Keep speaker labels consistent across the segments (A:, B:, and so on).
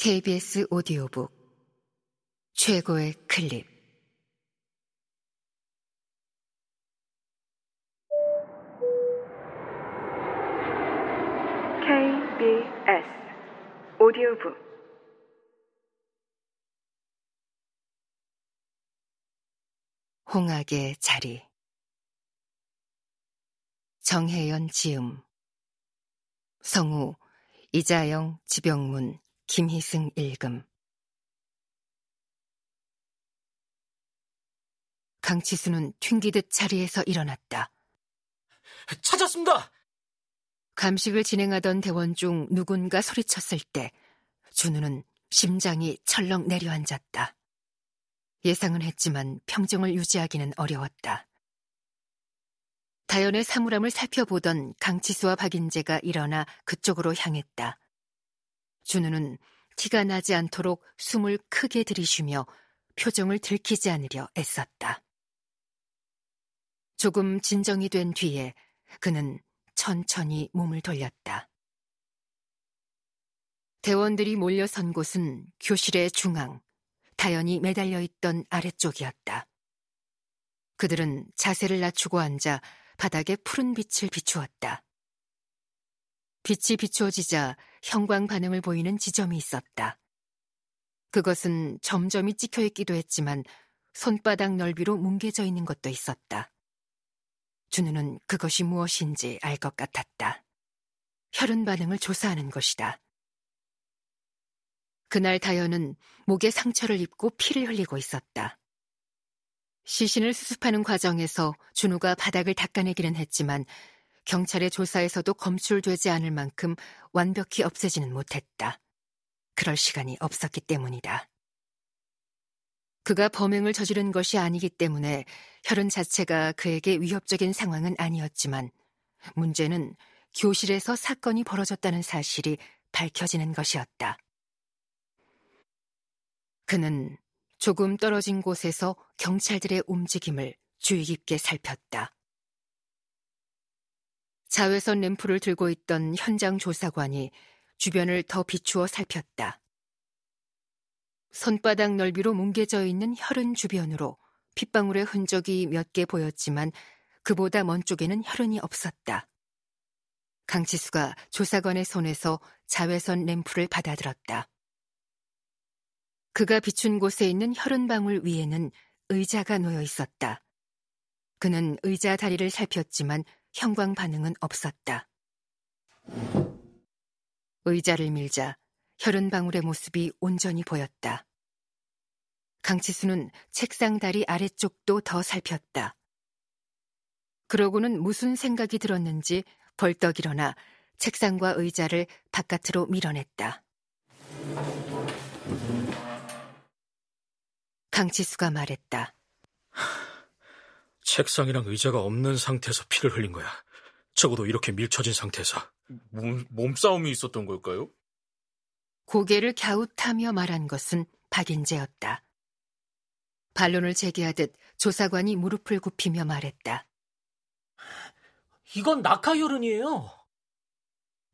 A: KBS 오디오북 최고의 클립.
B: KBS 오디오북.
A: 홍학의 자리. 정혜연 지음. 성우 이자영 지병문 김희승 읽음 강치수는 튕기듯 자리에서 일어났다.
C: 찾았습니다!
A: 감식을 진행하던 대원 중 누군가 소리쳤을 때 준우는 심장이 철렁 내려앉았다. 예상은 했지만 평정을 유지하기는 어려웠다. 다연의 사물함을 살펴보던 강치수와 박인재가 일어나 그쪽으로 향했다. 준우는 티가 나지 않도록 숨을 크게 들이쉬며 표정을 들키지 않으려 애썼다. 조금 진정이 된 뒤에 그는 천천히 몸을 돌렸다. 대원들이 몰려선 곳은 교실의 중앙, 다연이 매달려 있던 아래쪽이었다. 그들은 자세를 낮추고 앉아 바닥에 푸른 빛을 비추었다. 빛이 비추어지자 형광 반응을 보이는 지점이 있었다. 그것은 점점이 찍혀 있기도 했지만 손바닥 넓이로 뭉개져 있는 것도 있었다. 준우는 그것이 무엇인지 알 것 같았다. 혈흔 반응을 조사하는 것이다. 그날 다연은 목에 상처를 입고 피를 흘리고 있었다. 시신을 수습하는 과정에서 준우가 바닥을 닦아내기는 했지만 경찰의 조사에서도 검출되지 않을 만큼 완벽히 없애지는 못했다. 그럴 시간이 없었기 때문이다. 그가 범행을 저지른 것이 아니기 때문에 혈흔 자체가 그에게 위협적인 상황은 아니었지만 문제는 교실에서 사건이 벌어졌다는 사실이 밝혀지는 것이었다. 그는 조금 떨어진 곳에서 경찰들의 움직임을 주의 깊게 살폈다. 자외선 램프를 들고 있던 현장 조사관이 주변을 더 비추어 살폈다. 손바닥 넓이로 뭉개져 있는 혈흔 주변으로 핏방울의 흔적이 몇 개 보였지만 그보다 먼 쪽에는 혈흔이 없었다. 강치수가 조사관의 손에서 자외선 램프를 받아들었다. 그가 비춘 곳에 있는 혈흔 방울 위에는 의자가 놓여 있었다. 그는 의자 다리를 살폈지만 형광 반응은 없었다. 의자를 밀자 혈흔 방울의 모습이 온전히 보였다. 강치수는 책상 다리 아래쪽도 더 살폈다. 그러고는 무슨 생각이 들었는지 벌떡 일어나 책상과 의자를 바깥으로 밀어냈다. 강치수가 말했다.
C: 책상이랑 의자가 없는 상태에서 피를 흘린 거야. 적어도 이렇게 밀쳐진 상태에서.
D: 몸, 몸싸움이 있었던 걸까요?
A: 고개를 갸웃하며 말한 것은 박인재였다. 반론을 제기하듯 조사관이 무릎을 굽히며 말했다.
E: 이건 낙하혈흔이에요.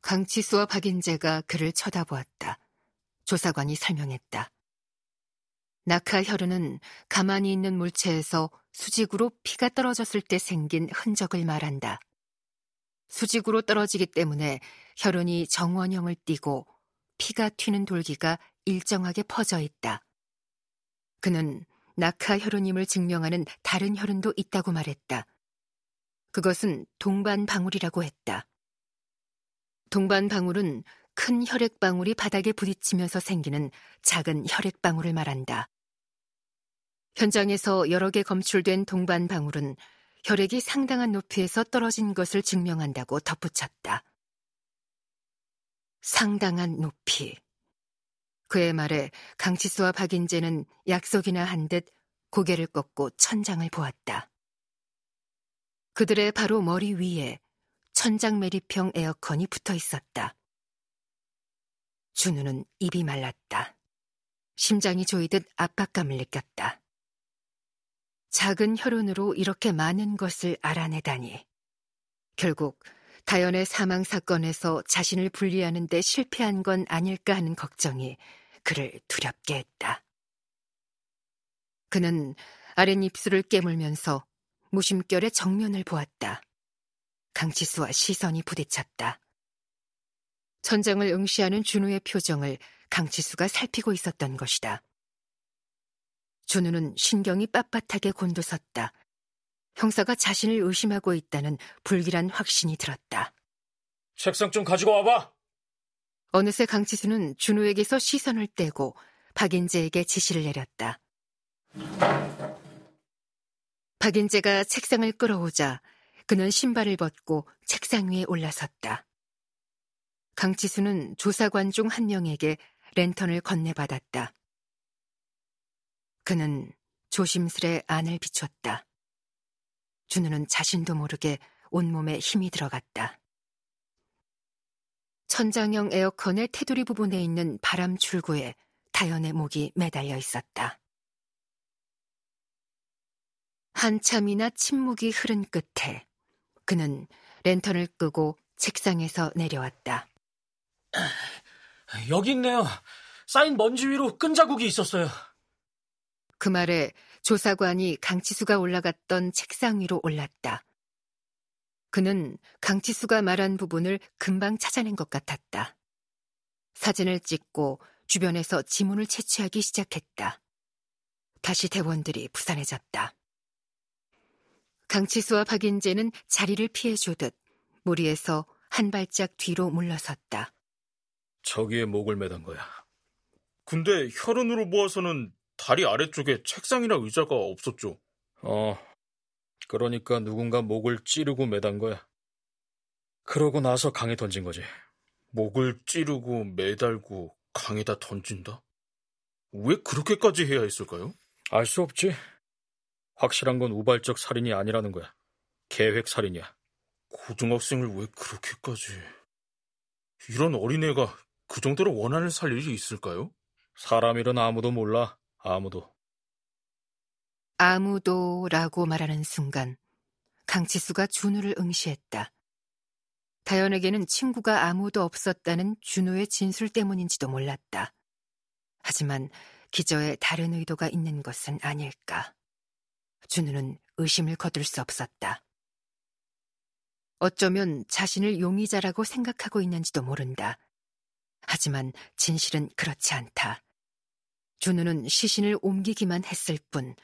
A: 강치수와 박인재가 그를 쳐다보았다. 조사관이 설명했다. 낙하 혈흔은 가만히 있는 물체에서 수직으로 피가 떨어졌을 때 생긴 흔적을 말한다. 수직으로 떨어지기 때문에 혈흔이 정원형을 띠고 피가 튀는 돌기가 일정하게 퍼져 있다. 그는 낙하 혈흔임을 증명하는 다른 혈흔도 있다고 말했다. 그것은 동반 방울이라고 했다. 동반 방울은 큰 혈액 방울이 바닥에 부딪히면서 생기는 작은 혈액 방울을 말한다. 현장에서 여러 개 검출된 동반 방울은 혈액이 상당한 높이에서 떨어진 것을 증명한다고 덧붙였다. 상당한 높이. 그의 말에 강치수와 박인재는 약속이나 한 듯 고개를 꺾고 천장을 보았다. 그들의 바로 머리 위에 천장 매립형 에어컨이 붙어 있었다. 준우는 입이 말랐다. 심장이 조이듯 압박감을 느꼈다. 작은 혈흔으로 이렇게 많은 것을 알아내다니. 결국 다연의 사망 사건에서 자신을 분리하는 데 실패한 건 아닐까 하는 걱정이 그를 두렵게 했다. 그는 아랫입술을 깨물면서 무심결에 정면을 보았다. 강치수와 시선이 부딪혔다. 천장을 응시하는 준우의 표정을 강치수가 살피고 있었던 것이다. 준우는 신경이 빳빳하게 곤두섰다. 형사가 자신을 의심하고 있다는 불길한 확신이 들었다.
C: 책상 좀 가지고 와봐.
A: 어느새 강치수는 준우에게서 시선을 떼고 박인재에게 지시를 내렸다. 박인재가 책상을 끌어오자 그는 신발을 벗고 책상 위에 올라섰다. 강치수는 조사관 중 한 명에게 랜턴을 건네받았다. 그는 조심스레 안을 비췄다. 준우는 자신도 모르게 온몸에 힘이 들어갔다. 천장형 에어컨의 테두리 부분에 있는 바람 출구에 다연의 목이 매달려 있었다. 한참이나 침묵이 흐른 끝에 그는 랜턴을 끄고 책상에서 내려왔다.
C: 여기 있네요. 쌓인 먼지 위로 끈 자국이 있었어요.
A: 그 말에 조사관이 강치수가 올라갔던 책상 위로 올랐다. 그는 강치수가 말한 부분을 금방 찾아낸 것 같았다. 사진을 찍고 주변에서 지문을 채취하기 시작했다. 다시 대원들이 부산해졌다. 강치수와 박인재는 자리를 피해 주듯 무리에서 한 발짝 뒤로 물러섰다.
C: 저기에 목을 매단 거야.
D: 근데 혈흔으로 보아서는 다리 아래쪽에 책상이나 의자가 없었죠.
C: 어, 그러니까 누군가 목을 찌르고 매단 거야. 그러고 나서 강에 던진 거지.
D: 목을 찌르고 매달고 강에다 던진다? 왜 그렇게까지 해야 했을까요?
C: 알 수 없지. 확실한 건 우발적 살인이 아니라는 거야. 계획 살인이야.
D: 고등학생을 왜 그렇게까지... 이런 어린애가 그 정도로 원한을 살 일이 있을까요?
C: 사람 일은 아무도 몰라. 아무도.
A: 아무도라고 말하는 순간 강치수가 준우를 응시했다. 다연에게는 친구가 아무도 없었다는 준우의 진술 때문인지도 몰랐다. 하지만 기저에 다른 의도가 있는 것은 아닐까. 준우는 의심을 거둘 수 없었다. 어쩌면 자신을 용의자라고 생각하고 있는지도 모른다. 하지만 진실은 그렇지 않다. 준우는 시신을 옮기기만 했을 뿐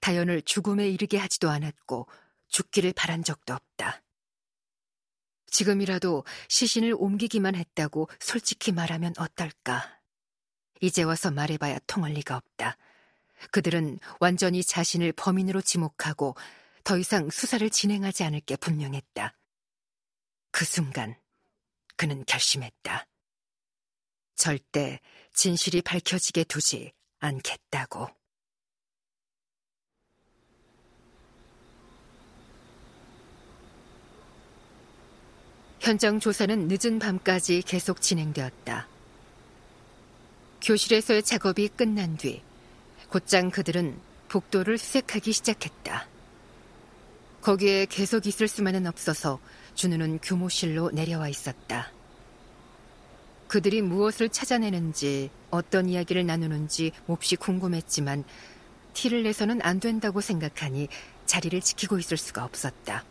A: 다연을 죽음에 이르게 하지도 않았고 죽기를 바란 적도 없다. 지금이라도 시신을 옮기기만 했다고 솔직히 말하면 어떨까? 이제 와서 말해봐야 통할 리가 없다. 그들은 완전히 자신을 범인으로 지목하고 더 이상 수사를 진행하지 않을 게 분명했다. 그 순간 그는 결심했다. 절대 진실이 밝혀지게 두지 않겠다고. 현장 조사는 늦은 밤까지 계속 진행되었다. 교실에서의 작업이 끝난 뒤 곧장 그들은 복도를 수색하기 시작했다. 거기에 계속 있을 수만은 없어서 준우는 교무실로 내려와 있었다. 그들이 무엇을 찾아내는지 어떤 이야기를 나누는지 몹시 궁금했지만 티를 내서는 안 된다고 생각하니 자리를 지키고 있을 수가 없었다.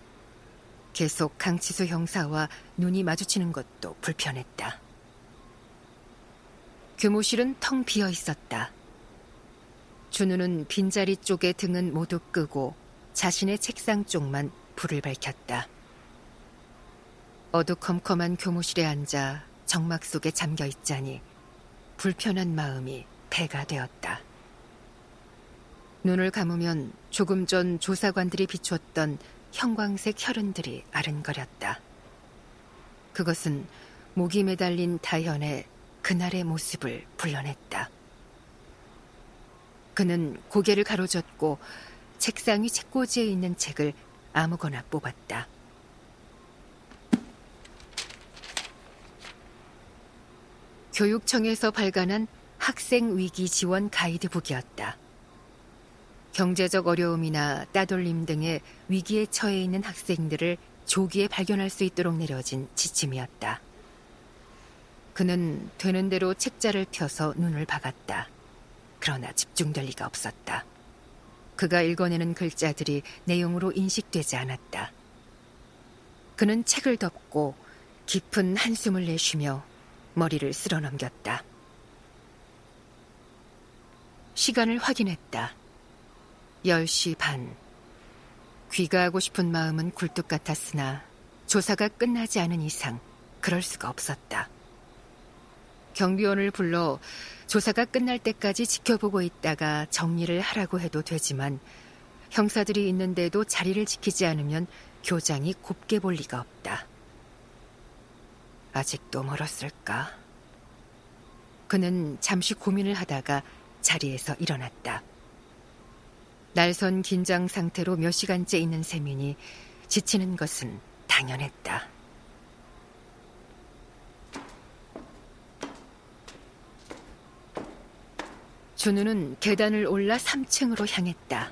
A: 계속 강치수 형사와 눈이 마주치는 것도 불편했다. 교무실은 텅 비어 있었다. 준우는 빈자리 쪽의 등은 모두 끄고 자신의 책상 쪽만 불을 밝혔다. 어두컴컴한 교무실에 앉아 정막 속에 잠겨 있자니 불편한 마음이 배가 되었다. 눈을 감으면 조금 전 조사관들이 비췄던 형광색 혈흔들이 아른거렸다. 그것은 목이 매달린 다현의 그날의 모습을 불러냈다. 그는 고개를 가로젓고 책상 위 책꽂이에 있는 책을 아무거나 뽑았다. 교육청에서 발간한 학생 위기 지원 가이드북이었다. 경제적 어려움이나 따돌림 등의 위기에 처해 있는 학생들을 조기에 발견할 수 있도록 내려진 지침이었다. 그는 되는 대로 책자를 펴서 눈을 박았다. 그러나 집중될 리가 없었다. 그가 읽어내는 글자들이 내용으로 인식되지 않았다. 그는 책을 덮고 깊은 한숨을 내쉬며 머리를 쓸어 넘겼다. 시간을 확인했다. 10시 반. 귀가하고 싶은 마음은 굴뚝 같았으나 조사가 끝나지 않은 이상 그럴 수가 없었다. 경비원을 불러 조사가 끝날 때까지 지켜보고 있다가 정리를 하라고 해도 되지만 형사들이 있는데도 자리를 지키지 않으면 교장이 곱게 볼 리가 없다. 아직도 멀었을까? 그는 잠시 고민을 하다가 자리에서 일어났다. 날선 긴장 상태로 몇 시간째 있는 셈이니 지치는 것은 당연했다. 준우는 계단을 올라 3층으로 향했다.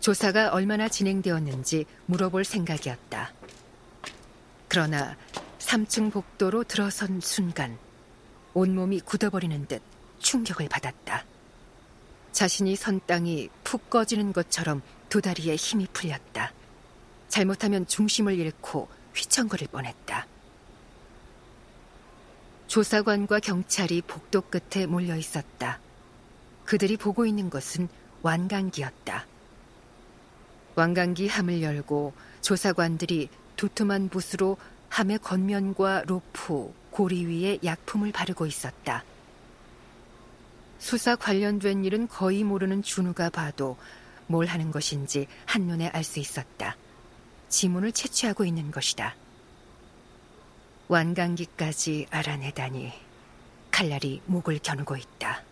A: 조사가 얼마나 진행되었는지 물어볼 생각이었다. 그러나 3층 복도로 들어선 순간 온몸이 굳어버리는 듯 충격을 받았다. 자신이 선 땅이 푹 꺼지는 것처럼 두 다리에 힘이 풀렸다. 잘못하면 중심을 잃고 휘청거릴 뻔했다. 조사관과 경찰이 복도 끝에 몰려 있었다. 그들이 보고 있는 것은 완강기였다. 완강기 함을 열고 조사관들이 두툼한 붓으로 함의 겉면과 로프, 고리 위에 약품을 바르고 있었다. 수사 관련된 일은 거의 모르는 준우가 봐도 뭘 하는 것인지 한눈에 알 수 있었다. 지문을 채취하고 있는 것이다. 완강기까지 알아내다니 칼날이 목을 겨누고 있다.